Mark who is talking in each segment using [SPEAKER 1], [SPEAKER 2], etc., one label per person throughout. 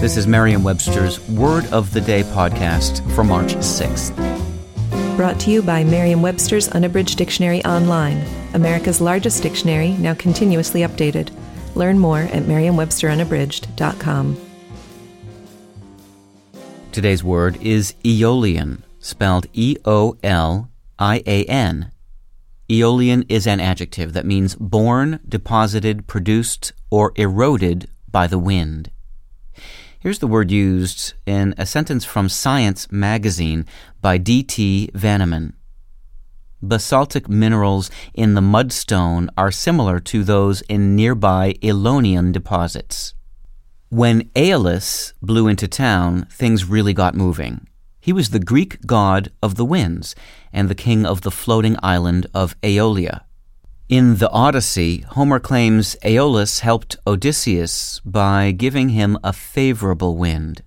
[SPEAKER 1] This is Merriam Webster's Word of the Day podcast for March 6th.
[SPEAKER 2] Brought to you by Merriam Webster's Unabridged Dictionary Online, America's largest dictionary, now continuously updated. Learn more at merriam-websterunabridged.com.
[SPEAKER 1] Today's word is eolian, spelled E O L I A N. Eolian is an adjective that means born, deposited, produced, or eroded by the wind. Here's the word used in a sentence from Science magazine by D.T. Vaniman. Basaltic minerals in the mudstone are similar to those in nearby eolian deposits. When Aeolus blew into town, things really got moving. He was the Greek god of the winds and the king of the floating island of Aeolia. In the Odyssey, Homer claims Aeolus helped Odysseus by giving him a favorable wind.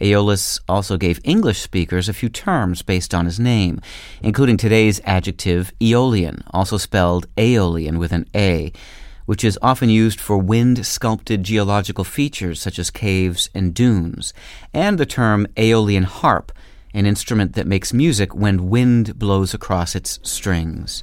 [SPEAKER 1] Aeolus also gave English speakers a few terms based on his name, including today's adjective eolian, also spelled Aeolian with an A, which is often used for wind sculpted geological features such as caves and dunes, and the term Aeolian harp, an instrument that makes music when wind blows across its strings.